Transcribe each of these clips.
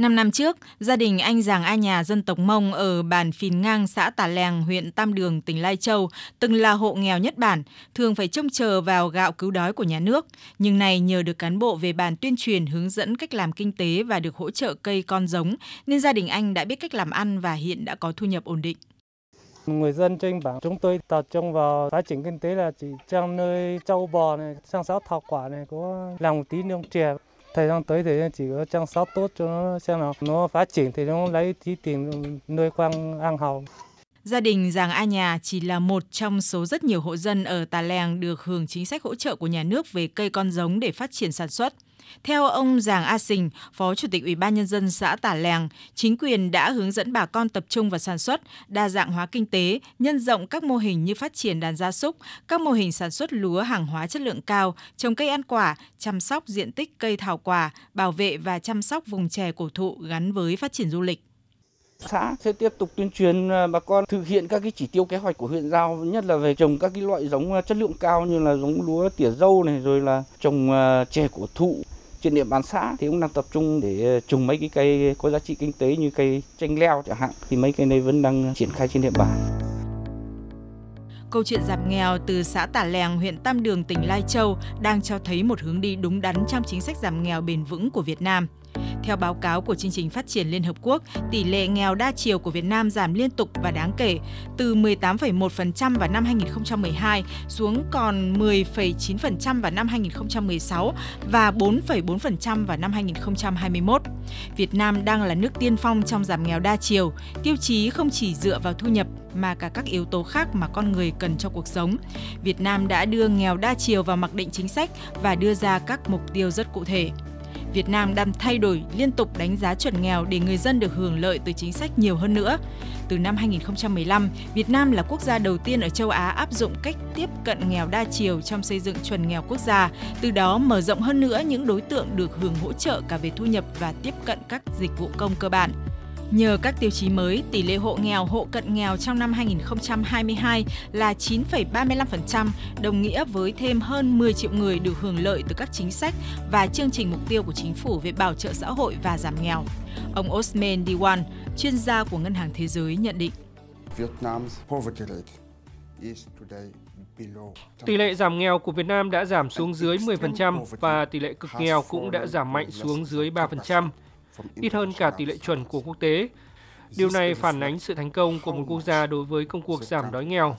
Năm năm trước, gia đình anh Giàng A Nhà dân tộc Mông ở bản Phìn Ngang, xã Tà Lèng, huyện Tam Đường, tỉnh Lai Châu, từng là hộ nghèo nhất bản, thường phải trông chờ vào gạo cứu đói của nhà nước. Nhưng nay nhờ được cán bộ về bản tuyên truyền hướng dẫn cách làm kinh tế và được hỗ trợ cây con giống, nên gia đình anh đã biết cách làm ăn và hiện đã có thu nhập ổn định. Người dân trên bản chúng tôi tập trung vào phát triển kinh tế là chỉ trang nơi châu bò này, sang sáu thảo quả này có làm một tí nương chè thời gian tới thì chỉ có chăm sóc tốt cho nó, xem nào nó phát triển thì nó lấy tí tiền nuôi quang ăn hầu Gia đình Giàng A Nhà chỉ là một trong số rất nhiều hộ dân ở Tà Lèng được hưởng chính sách hỗ trợ của nhà nước về cây con giống để phát triển sản xuất. Theo ông Giàng A Sình, Phó Chủ tịch Ủy ban Nhân dân xã Tả Lèng, chính quyền đã hướng dẫn bà con tập trung vào sản xuất, đa dạng hóa kinh tế, nhân rộng các mô hình như phát triển đàn gia súc, các mô hình sản xuất lúa hàng hóa chất lượng cao, trồng cây ăn quả, chăm sóc diện tích cây thảo quả, bảo vệ và chăm sóc vùng chè cổ thụ gắn với phát triển du lịch. Xã sẽ tiếp tục tuyên truyền à, bà con thực hiện các cái chỉ tiêu kế hoạch của huyện giao, nhất là về trồng các cái loại giống à, chất lượng cao như là giống lúa tỉa dâu này rồi là trồng à, chè cổ thụ trên địa bàn xã thì cũng đang tập trung để ờ, trồng mấy cái cây có giá trị kinh tế như cây chanh leo chẳng hạn thì mấy cây này vẫn đang triển khai trên địa bàn. Câu chuyện giảm nghèo từ xã Tả Lèng, huyện Tam Đường, tỉnh Lai Châu đang cho thấy một hướng đi đúng đắn trong chính sách giảm nghèo bền vững của Việt Nam. Theo báo cáo của chương trình phát triển Liên Hợp Quốc, tỷ lệ nghèo đa chiều của Việt Nam giảm liên tục và đáng kể, từ 18,1% vào năm 2012 xuống còn 10,9% vào năm 2016 và 4,4% vào năm 2021. Việt Nam đang là nước tiên phong trong giảm nghèo đa chiều, tiêu chí không chỉ dựa vào thu nhập mà cả các yếu tố khác mà con người cần cho cuộc sống. Việt Nam đã đưa nghèo đa chiều vào mặc định chính sách và đưa ra các mục tiêu rất cụ thể. Việt Nam đang thay đổi liên tục đánh giá chuẩn nghèo để người dân được hưởng lợi từ chính sách nhiều hơn nữa. Từ năm 2015, Việt Nam là quốc gia đầu tiên ở châu Á áp dụng cách tiếp cận nghèo đa chiều trong xây dựng chuẩn nghèo quốc gia, từ đó mở rộng hơn nữa những đối tượng được hưởng hỗ trợ cả về thu nhập và tiếp cận các dịch vụ công cơ bản. Nhờ các tiêu chí mới, tỷ lệ hộ nghèo, hộ cận nghèo trong năm 2022 là 9,35%, đồng nghĩa với thêm hơn 10 triệu người được hưởng lợi từ các chính sách và chương trình mục tiêu của chính phủ về bảo trợ xã hội và giảm nghèo. Ông Osman Diwan, chuyên gia của Ngân hàng Thế giới nhận định. Tỷ lệ giảm nghèo của Việt Nam đã giảm xuống dưới 10% và tỷ lệ cực nghèo cũng đã giảm mạnh xuống dưới 3% ít hơn cả tỷ lệ chuẩn của quốc tế. Điều này phản ánh sự thành công của một quốc gia đối với công cuộc giảm đói nghèo.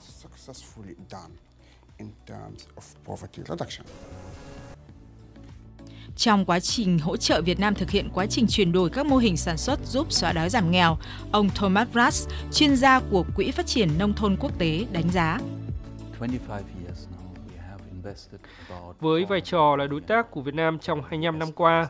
Trong quá trình hỗ trợ Việt Nam thực hiện quá trình chuyển đổi các mô hình sản xuất giúp xóa đói giảm nghèo, ông Thomas Rass, chuyên gia của Quỹ Phát triển Nông thôn Quốc tế, đánh giá. Với vai trò là đối tác của Việt Nam trong 25 năm qua,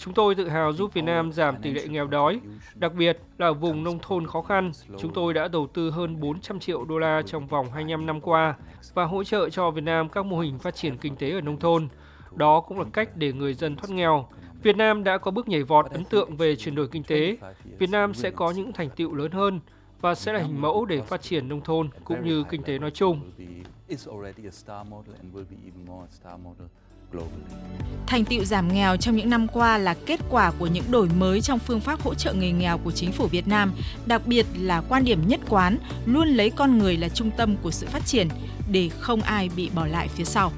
Chúng tôi tự hào giúp Việt Nam giảm tỷ lệ nghèo đói, đặc biệt là ở vùng nông thôn khó khăn. Chúng tôi đã đầu tư hơn 400 triệu đô la trong vòng 25 năm qua và hỗ trợ cho Việt Nam các mô hình phát triển kinh tế ở nông thôn. Đó cũng là cách để người dân thoát nghèo. Việt Nam đã có bước nhảy vọt ấn tượng về chuyển đổi kinh tế. Việt Nam sẽ có những thành tựu lớn hơn và sẽ là hình mẫu để phát triển nông thôn cũng như kinh tế nói chung. Thành tựu giảm nghèo trong những năm qua là kết quả của những đổi mới trong phương pháp hỗ trợ người nghèo của chính phủ Việt Nam, đặc biệt là quan điểm nhất quán luôn lấy con người là trung tâm của sự phát triển để không ai bị bỏ lại phía sau.